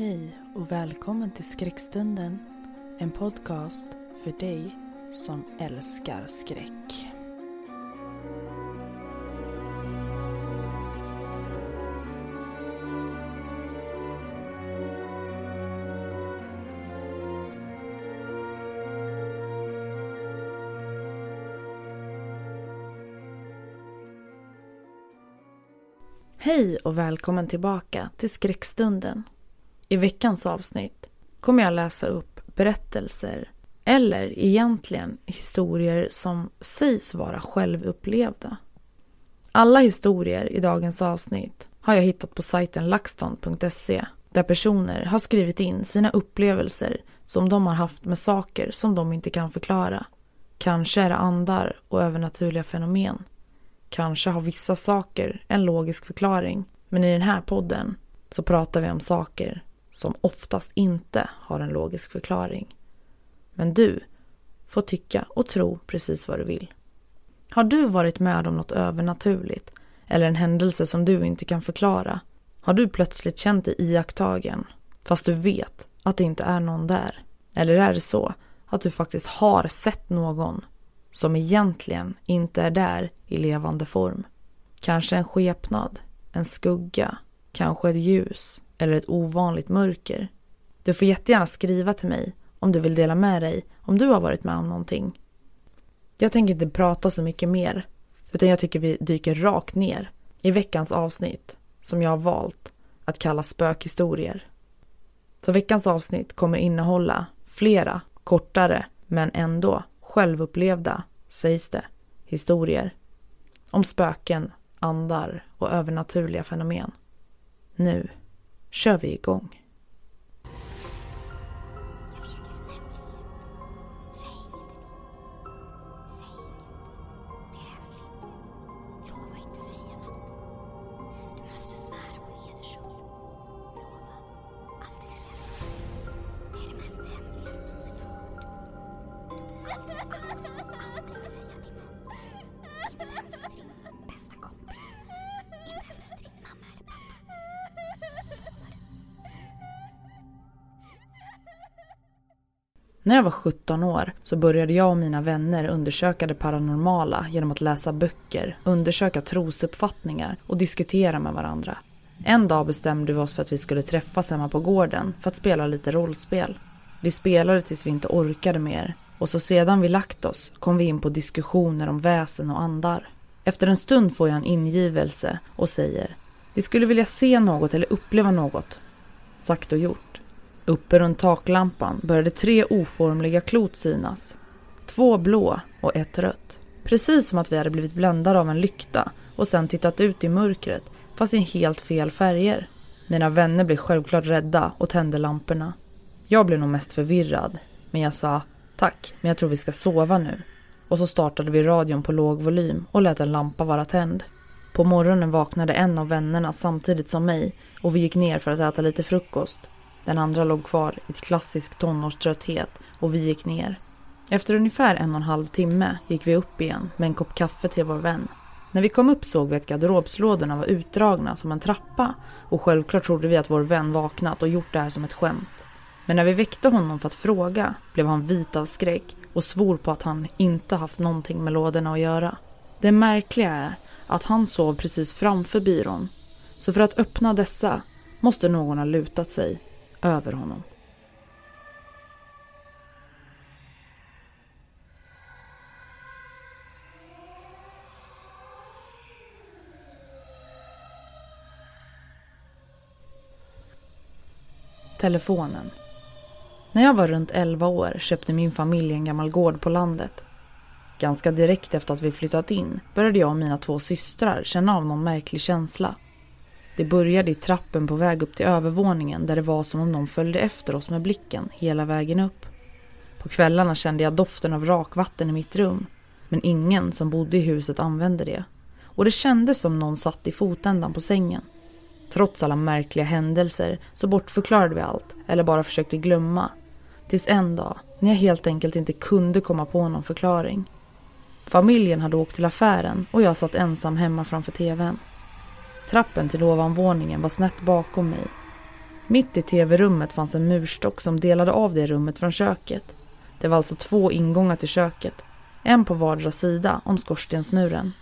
Hej och välkommen till Skräckstunden. En podcast för dig som älskar skräck. Hej och välkommen tillbaka till Skräckstunden. I veckans avsnitt kommer jag läsa upp berättelser eller egentligen historier som sägs vara självupplevda. Alla historier i dagens avsnitt har jag hittat på sajten laxton.se där personer har skrivit in sina upplevelser som de har haft med saker som de inte kan förklara. Kanske är det andar och övernaturliga fenomen. Kanske har vissa saker en logisk förklaring. Men i den här podden så pratar vi om saker som oftast inte har en logisk förklaring. Men du får tycka och tro precis vad du vill. Har du varit med om något övernaturligt eller en händelse som du inte kan förklara? Har du plötsligt känt dig iakttagen fast du vet att det inte är någon där? Eller är det så att du faktiskt har sett någon som egentligen inte är där i levande form? Kanske en skepnad, en skugga, kanske ett ljus eller ett ovanligt mörker. Du får jättegärna skriva till mig om du vill dela med dig om du har varit med om någonting. Jag tänker inte prata så mycket mer utan jag tycker vi dyker rakt ner i veckans avsnitt som jag har valt att kalla spökhistorier. Så veckans avsnitt kommer innehålla flera kortare men ändå självupplevda, sägs det, historier om spöken, andar och övernaturliga fenomen. Nu kör vi igång. När jag var 17 år så började jag och mina vänner undersöka det paranormala genom att läsa böcker, undersöka trosuppfattningar och diskutera med varandra. En dag bestämde vi oss för att vi skulle träffas hemma på gården för att spela lite rollspel. Vi spelade tills vi inte orkade mer och så sedan vi lagt oss kom vi in på diskussioner om väsen och andar. Efter en stund får jag en ingivelse och säger Vi skulle vilja se något eller uppleva något. Sagt och gjort. Uppe runt taklampan började tre oformliga klot synas. Två blå och ett rött. Precis som att vi hade blivit bländade av en lykta och sen tittat ut i mörkret fast i helt fel färger. Mina vänner blev självklart rädda och tände lamporna. Jag blev nog mest förvirrad, men jag sa tack, men jag tror vi ska sova nu. Och så startade vi radion på låg volym och lät en lampa vara tänd. På morgonen vaknade en av vännerna samtidigt som mig och vi gick ner för att äta lite frukost. Den andra låg kvar i klassisk tonårströtthet och vi gick ner. Efter ungefär en och en halv timme gick vi upp igen med en kopp kaffe till vår vän. När vi kom upp såg vi att garderobslådorna var utdragna som en trappa och självklart trodde vi att vår vän vaknat och gjort det här som ett skämt. Men när vi väckte honom för att fråga blev han vit av skräck och svor på att han inte haft någonting med lådorna att göra. Det märkliga är att han sov precis framför byrån. Så för att öppna dessa måste någon ha lutat sig över honom. Telefonen. När jag var runt 11 år köpte min familj en gammal gård på landet. Ganska direkt efter att vi flyttat in började jag och mina två systrar känna av någon märklig känsla. Det började i trappen på väg upp till övervåningen där det var som om någon följde efter oss med blicken hela vägen upp. På kvällarna kände jag doften av rakvatten i mitt rum. Men ingen som bodde i huset använde det. Och det kändes som någon satt i fotändan på sängen. Trots alla märkliga händelser så bortförklarade vi allt, eller bara försökte glömma. Tills en dag, när jag helt enkelt inte kunde komma på någon förklaring. Familjen hade åkt till affären och jag satt ensam hemma framför tvn. Trappen till ovanvåningen var snett bakom mig. Mitt i tv-rummet fanns en murstock som delade av det rummet från köket. Det var alltså två ingångar till köket, en på vardera sida om skorstensmuren.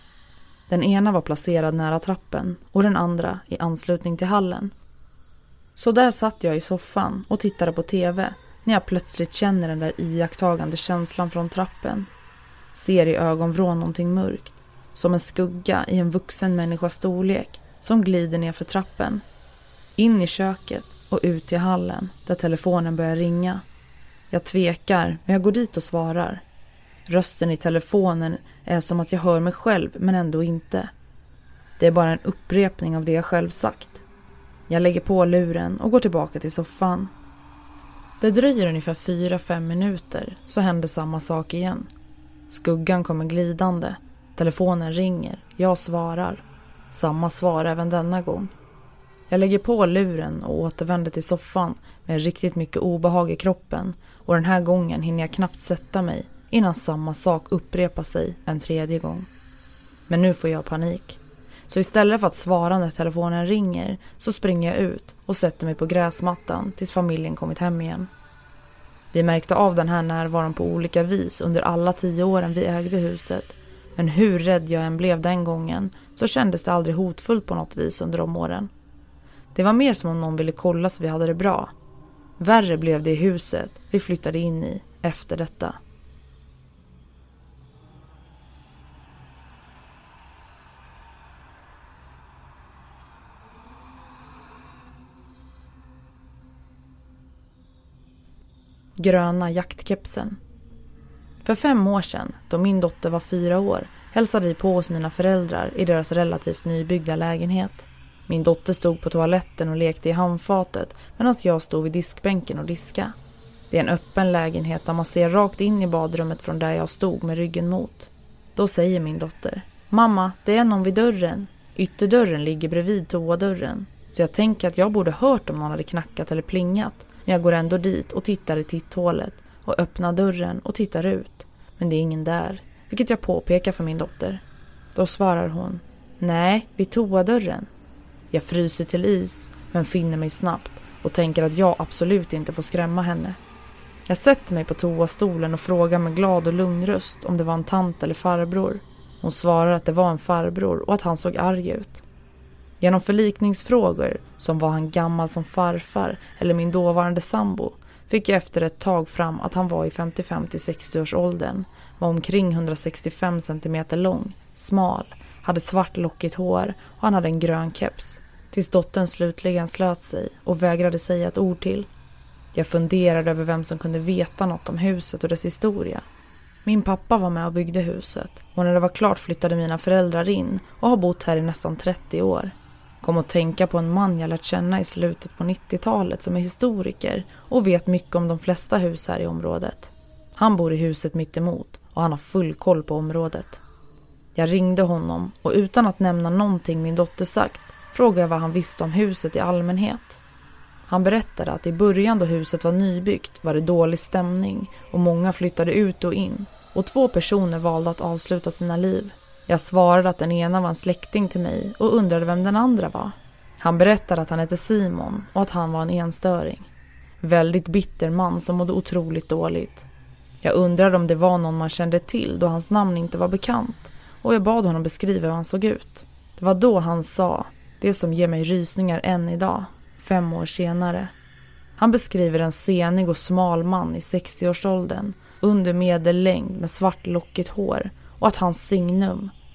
Den ena var placerad nära trappen och den andra i anslutning till hallen. Så där satt jag i soffan och tittade på tv när jag plötsligt känner den där iakttagande känslan från trappen. Ser i ögonvrån någonting mörkt, som en skugga i en vuxen människas storlek som glider ner för trappen. In i köket och ut till hallen där telefonen börjar ringa. Jag tvekar, men jag går dit och svarar. Rösten i telefonen är som att jag hör mig själv, men ändå inte. Det är bara en upprepning av det jag själv sagt. Jag lägger på luren och går tillbaka till soffan. Det dröjer ungefär 4-5 minuter så händer samma sak igen. Skuggan kommer glidande. Telefonen ringer. Jag svarar. Samma svar även denna gång. Jag lägger på luren och återvänder till soffan med riktigt mycket obehag i kroppen och den här gången hinner jag knappt sätta mig innan samma sak upprepar sig en tredje gång. Men nu får jag panik. Så istället för att svara när telefonen ringer så springer jag ut och sätter mig på gräsmattan tills familjen kommit hem igen. Vi märkte av den här närvaron på olika vis under alla tio åren vi ägde huset. Men hur rädd jag än blev den gången så kändes det aldrig hotfullt på något vis under de åren. Det var mer som om någon ville kolla så vi hade det bra. Värre blev det i huset vi flyttade in i efter detta. gröna jaktkepsen. För fem år sedan, då min dotter var fyra år, hälsade vi på hos mina föräldrar i deras relativt nybyggda lägenhet. Min dotter stod på toaletten och lekte i handfatet medan jag stod vid diskbänken och diska. Det är en öppen lägenhet där man ser rakt in i badrummet från där jag stod med ryggen mot. Då säger min dotter Mamma, det är någon vid dörren. Ytterdörren ligger bredvid toadörren. Så jag tänker att jag borde hört om någon hade knackat eller plingat. Men jag går ändå dit och tittar i titthålet och öppnar dörren och tittar ut. Men det är ingen där, vilket jag påpekar för min dotter. Då svarar hon Nej, vid toadörren. Jag fryser till is, men finner mig snabbt och tänker att jag absolut inte får skrämma henne. Jag sätter mig på toastolen och frågar med glad och lugn röst om det var en tant eller farbror. Hon svarar att det var en farbror och att han såg arg ut. Genom förlikningsfrågor, som var han gammal som farfar eller min dåvarande sambo, fick jag efter ett tag fram att han var i 55 till 60 års åldern, var omkring 165 cm lång, smal, hade svart lockigt hår och han hade en grön keps. Tills dottern slutligen slöt sig och vägrade säga ett ord till. Jag funderade över vem som kunde veta något om huset och dess historia. Min pappa var med och byggde huset och när det var klart flyttade mina föräldrar in och har bott här i nästan 30 år. Kom att tänka på en man jag lärt känna i slutet på 90-talet som är historiker och vet mycket om de flesta hus här i området. Han bor i huset mitt emot och han har full koll på området. Jag ringde honom och utan att nämna någonting min dotter sagt frågade jag vad han visste om huset i allmänhet. Han berättade att i början då huset var nybyggt var det dålig stämning och många flyttade ut och in och två personer valde att avsluta sina liv. Jag svarade att den ena var en släkting till mig och undrade vem den andra var. Han berättade att han hette Simon och att han var en enstöring. Väldigt bitter man som mådde otroligt dåligt. Jag undrade om det var någon man kände till då hans namn inte var bekant och jag bad honom beskriva hur han såg ut. Det var då han sa, det som ger mig rysningar än idag, fem år senare. Han beskriver en senig och smal man i 60-årsåldern, under medellängd med svart lockigt hår och att hans signum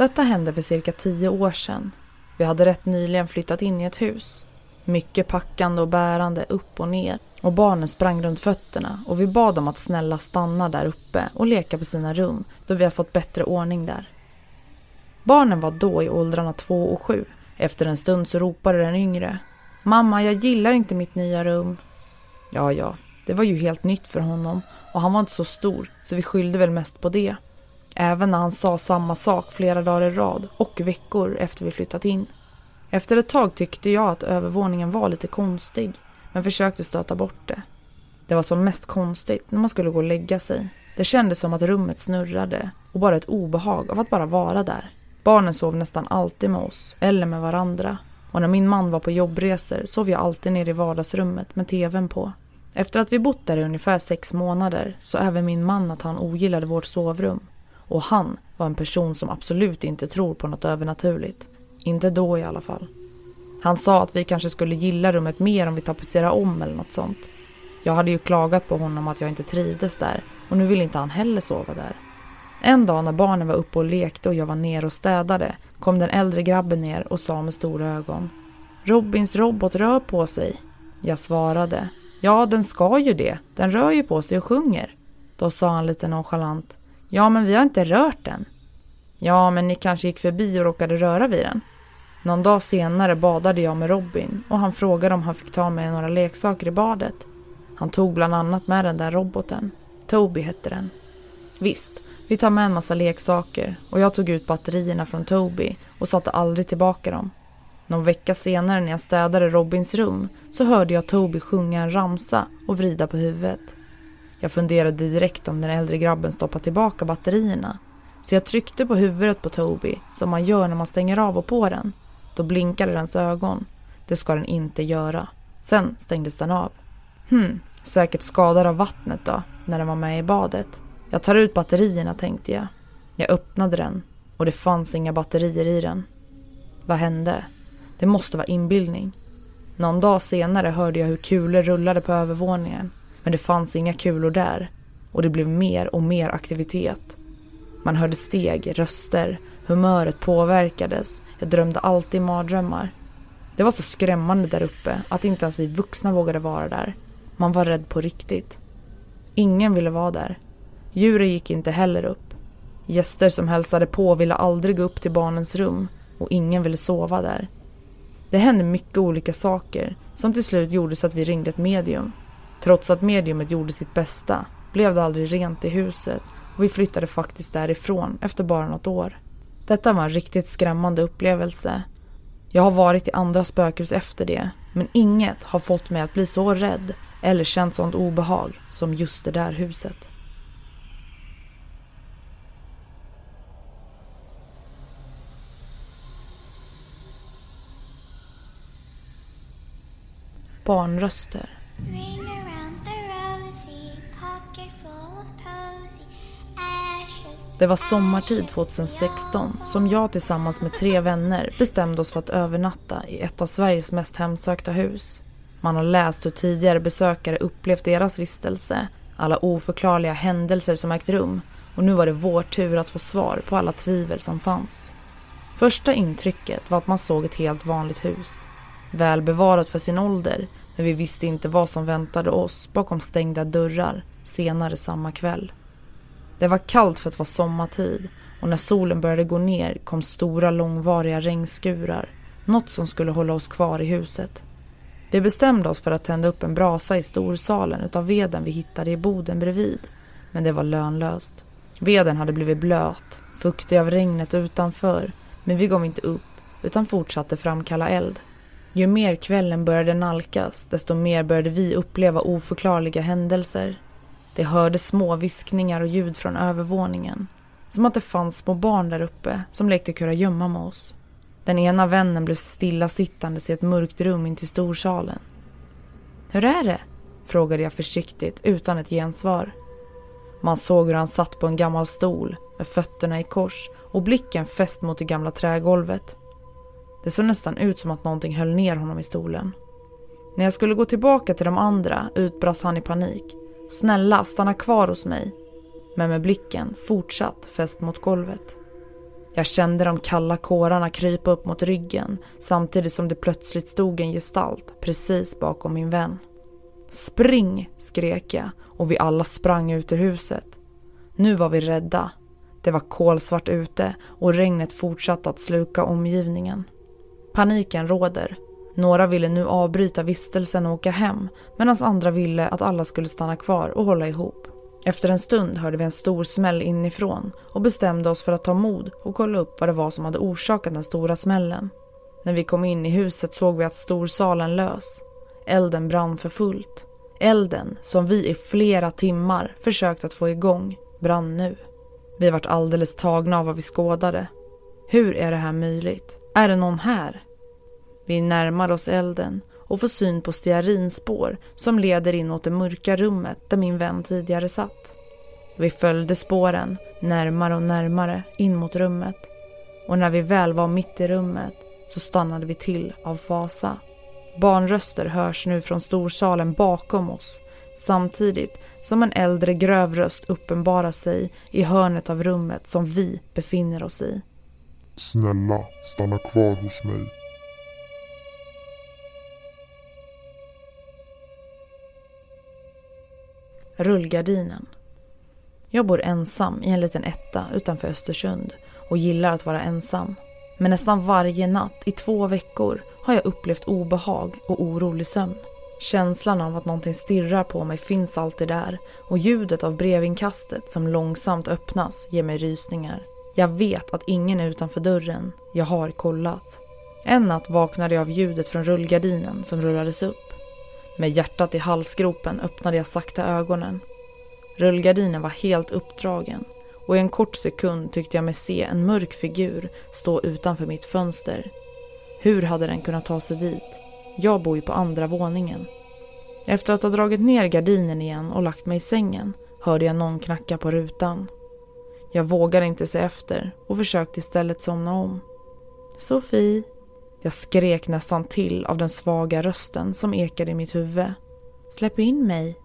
Detta hände för cirka tio år sedan. Vi hade rätt nyligen flyttat in i ett hus. Mycket packande och bärande upp och ner och barnen sprang runt fötterna och vi bad dem att snälla stanna där uppe och leka på sina rum då vi har fått bättre ordning där. Barnen var då i åldrarna två och sju. Efter en stund så ropade den yngre. Mamma, jag gillar inte mitt nya rum. Ja, ja, det var ju helt nytt för honom och han var inte så stor så vi skyllde väl mest på det. Även när han sa samma sak flera dagar i rad och veckor efter vi flyttat in. Efter ett tag tyckte jag att övervåningen var lite konstig, men försökte stöta bort det. Det var som mest konstigt när man skulle gå och lägga sig. Det kändes som att rummet snurrade och bara ett obehag av att bara vara där. Barnen sov nästan alltid med oss, eller med varandra. Och när min man var på jobbresor sov jag alltid nere i vardagsrummet med tvn på. Efter att vi bott där i ungefär sex månader så även min man att han ogillade vårt sovrum och han var en person som absolut inte tror på något övernaturligt. Inte då i alla fall. Han sa att vi kanske skulle gilla rummet mer om vi tapetserade om eller något sånt. Jag hade ju klagat på honom att jag inte trivdes där och nu ville inte han heller sova där. En dag när barnen var uppe och lekte och jag var ner och städade kom den äldre grabben ner och sa med stora ögon. Robins robot rör på sig. Jag svarade. Ja, den ska ju det. Den rör ju på sig och sjunger. Då sa han lite nonchalant. Ja, men vi har inte rört den. Ja, men ni kanske gick förbi och råkade röra vid den. Någon dag senare badade jag med Robin och han frågade om han fick ta med några leksaker i badet. Han tog bland annat med den där roboten. Toby hette den. Visst, vi tar med en massa leksaker och jag tog ut batterierna från Toby och satte aldrig tillbaka dem. Någon vecka senare när jag städade Robins rum så hörde jag Toby sjunga en ramsa och vrida på huvudet. Jag funderade direkt om den äldre grabben stoppat tillbaka batterierna. Så jag tryckte på huvudet på Toby, som man gör när man stänger av och på den. Då blinkade dens ögon. Det ska den inte göra. Sen stängdes den av. Hmm, säkert skadad av vattnet då, när den var med i badet. Jag tar ut batterierna tänkte jag. Jag öppnade den och det fanns inga batterier i den. Vad hände? Det måste vara inbildning. Någon dag senare hörde jag hur kulor rullade på övervåningen men det fanns inga kulor där och det blev mer och mer aktivitet. Man hörde steg, röster, humöret påverkades. Jag drömde alltid mardrömmar. Det var så skrämmande där uppe att inte ens vi vuxna vågade vara där. Man var rädd på riktigt. Ingen ville vara där. Djuren gick inte heller upp. Gäster som hälsade på ville aldrig gå upp till barnens rum och ingen ville sova där. Det hände mycket olika saker som till slut gjorde så att vi ringde ett medium. Trots att mediumet gjorde sitt bästa blev det aldrig rent i huset och vi flyttade faktiskt därifrån efter bara något år. Detta var en riktigt skrämmande upplevelse. Jag har varit i andra spökhus efter det, men inget har fått mig att bli så rädd eller känt sånt obehag som just det där huset. Barnröster Det var sommartid 2016 som jag tillsammans med tre vänner bestämde oss för att övernatta i ett av Sveriges mest hemsökta hus. Man har läst hur tidigare besökare upplevt deras vistelse, alla oförklarliga händelser som ägt rum och nu var det vår tur att få svar på alla tvivel som fanns. Första intrycket var att man såg ett helt vanligt hus. Välbevarat för sin ålder Men vi visste inte vad som väntade oss bakom stängda dörrar senare samma kväll. Det var kallt för att vara sommartid och när solen började gå ner kom stora långvariga regnskurar. Något som skulle hålla oss kvar i huset. Vi bestämde oss för att tända upp en brasa i storsalen utav veden vi hittade i boden bredvid. Men det var lönlöst. Veden hade blivit blöt, fuktig av regnet utanför. Men vi gav inte upp utan fortsatte framkalla eld. Ju mer kvällen började nalkas, desto mer började vi uppleva oförklarliga händelser. Det hördes små viskningar och ljud från övervåningen. Som att det fanns små barn där uppe som lekte kurragömma med oss. Den ena vännen blev stillasittandes i ett mörkt rum in till storsalen. Hur är det? frågade jag försiktigt utan ett gensvar. Man såg hur han satt på en gammal stol med fötterna i kors och blicken fäst mot det gamla trägolvet. Det såg nästan ut som att någonting höll ner honom i stolen. När jag skulle gå tillbaka till de andra utbrast han i panik. Snälla, stanna kvar hos mig. Men med blicken fortsatt fäst mot golvet. Jag kände de kalla kårarna krypa upp mot ryggen samtidigt som det plötsligt stod en gestalt precis bakom min vän. Spring! skrek jag och vi alla sprang ut ur huset. Nu var vi rädda. Det var kolsvart ute och regnet fortsatte att sluka omgivningen. Paniken råder. Några ville nu avbryta vistelsen och åka hem medan andra ville att alla skulle stanna kvar och hålla ihop. Efter en stund hörde vi en stor smäll inifrån och bestämde oss för att ta mod och kolla upp vad det var som hade orsakat den stora smällen. När vi kom in i huset såg vi att storsalen lös. Elden brann för fullt. Elden, som vi i flera timmar försökt att få igång, brann nu. Vi vart alldeles tagna av vad vi skådade. Hur är det här möjligt? Är det någon här? Vi närmar oss elden och får syn på stearinspår som leder in åt det mörka rummet där min vän tidigare satt. Vi följde spåren närmare och närmare in mot rummet och när vi väl var mitt i rummet så stannade vi till av fasa. Barnröster hörs nu från storsalen bakom oss samtidigt som en äldre gröv röst uppenbarar sig i hörnet av rummet som vi befinner oss i. Snälla, stanna kvar hos mig. Rullgardinen. Jag bor ensam i en liten etta utanför Östersund och gillar att vara ensam. Men nästan varje natt i två veckor har jag upplevt obehag och orolig sömn. Känslan av att någonting stirrar på mig finns alltid där och ljudet av brevinkastet som långsamt öppnas ger mig rysningar. Jag vet att ingen är utanför dörren. Jag har kollat. En natt vaknade jag av ljudet från rullgardinen som rullades upp. Med hjärtat i halsgropen öppnade jag sakta ögonen. Rullgardinen var helt uppdragen och i en kort sekund tyckte jag mig se en mörk figur stå utanför mitt fönster. Hur hade den kunnat ta sig dit? Jag bor ju på andra våningen. Efter att ha dragit ner gardinen igen och lagt mig i sängen hörde jag någon knacka på rutan. Jag vågade inte se efter och försökte istället somna om. Sofie, jag skrek nästan till av den svaga rösten som ekade i mitt huvud. Släpp in mig.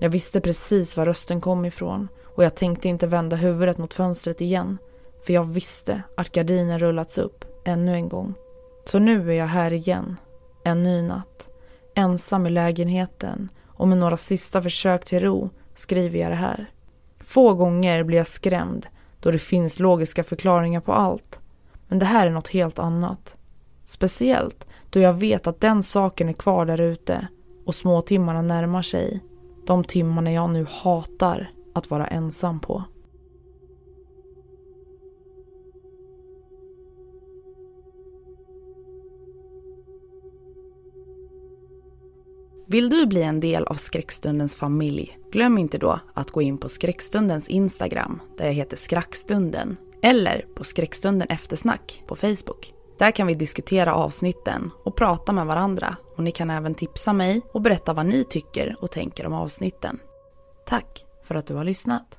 Jag visste precis var rösten kom ifrån och jag tänkte inte vända huvudet mot fönstret igen för jag visste att gardinen rullats upp ännu en gång. Så nu är jag här igen, en ny natt, ensam i lägenheten och med några sista försök till ro skriver jag det här. Få gånger blir jag skrämd då det finns logiska förklaringar på allt. Men det här är något helt annat. Speciellt då jag vet att den saken är kvar där ute och småtimmarna närmar sig. De timmarna jag nu hatar att vara ensam på. Vill du bli en del av Skräckstundens familj? Glöm inte då att gå in på Skräckstundens Instagram där jag heter Skrackstunden eller på Skräckstunden Eftersnack på Facebook. Där kan vi diskutera avsnitten och prata med varandra och ni kan även tipsa mig och berätta vad ni tycker och tänker om avsnitten. Tack för att du har lyssnat.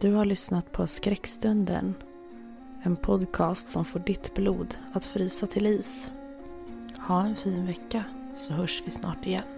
Du har lyssnat på Skräckstunden. En podcast som får ditt blod att frysa till is. Ha en fin vecka så hörs vi snart igen.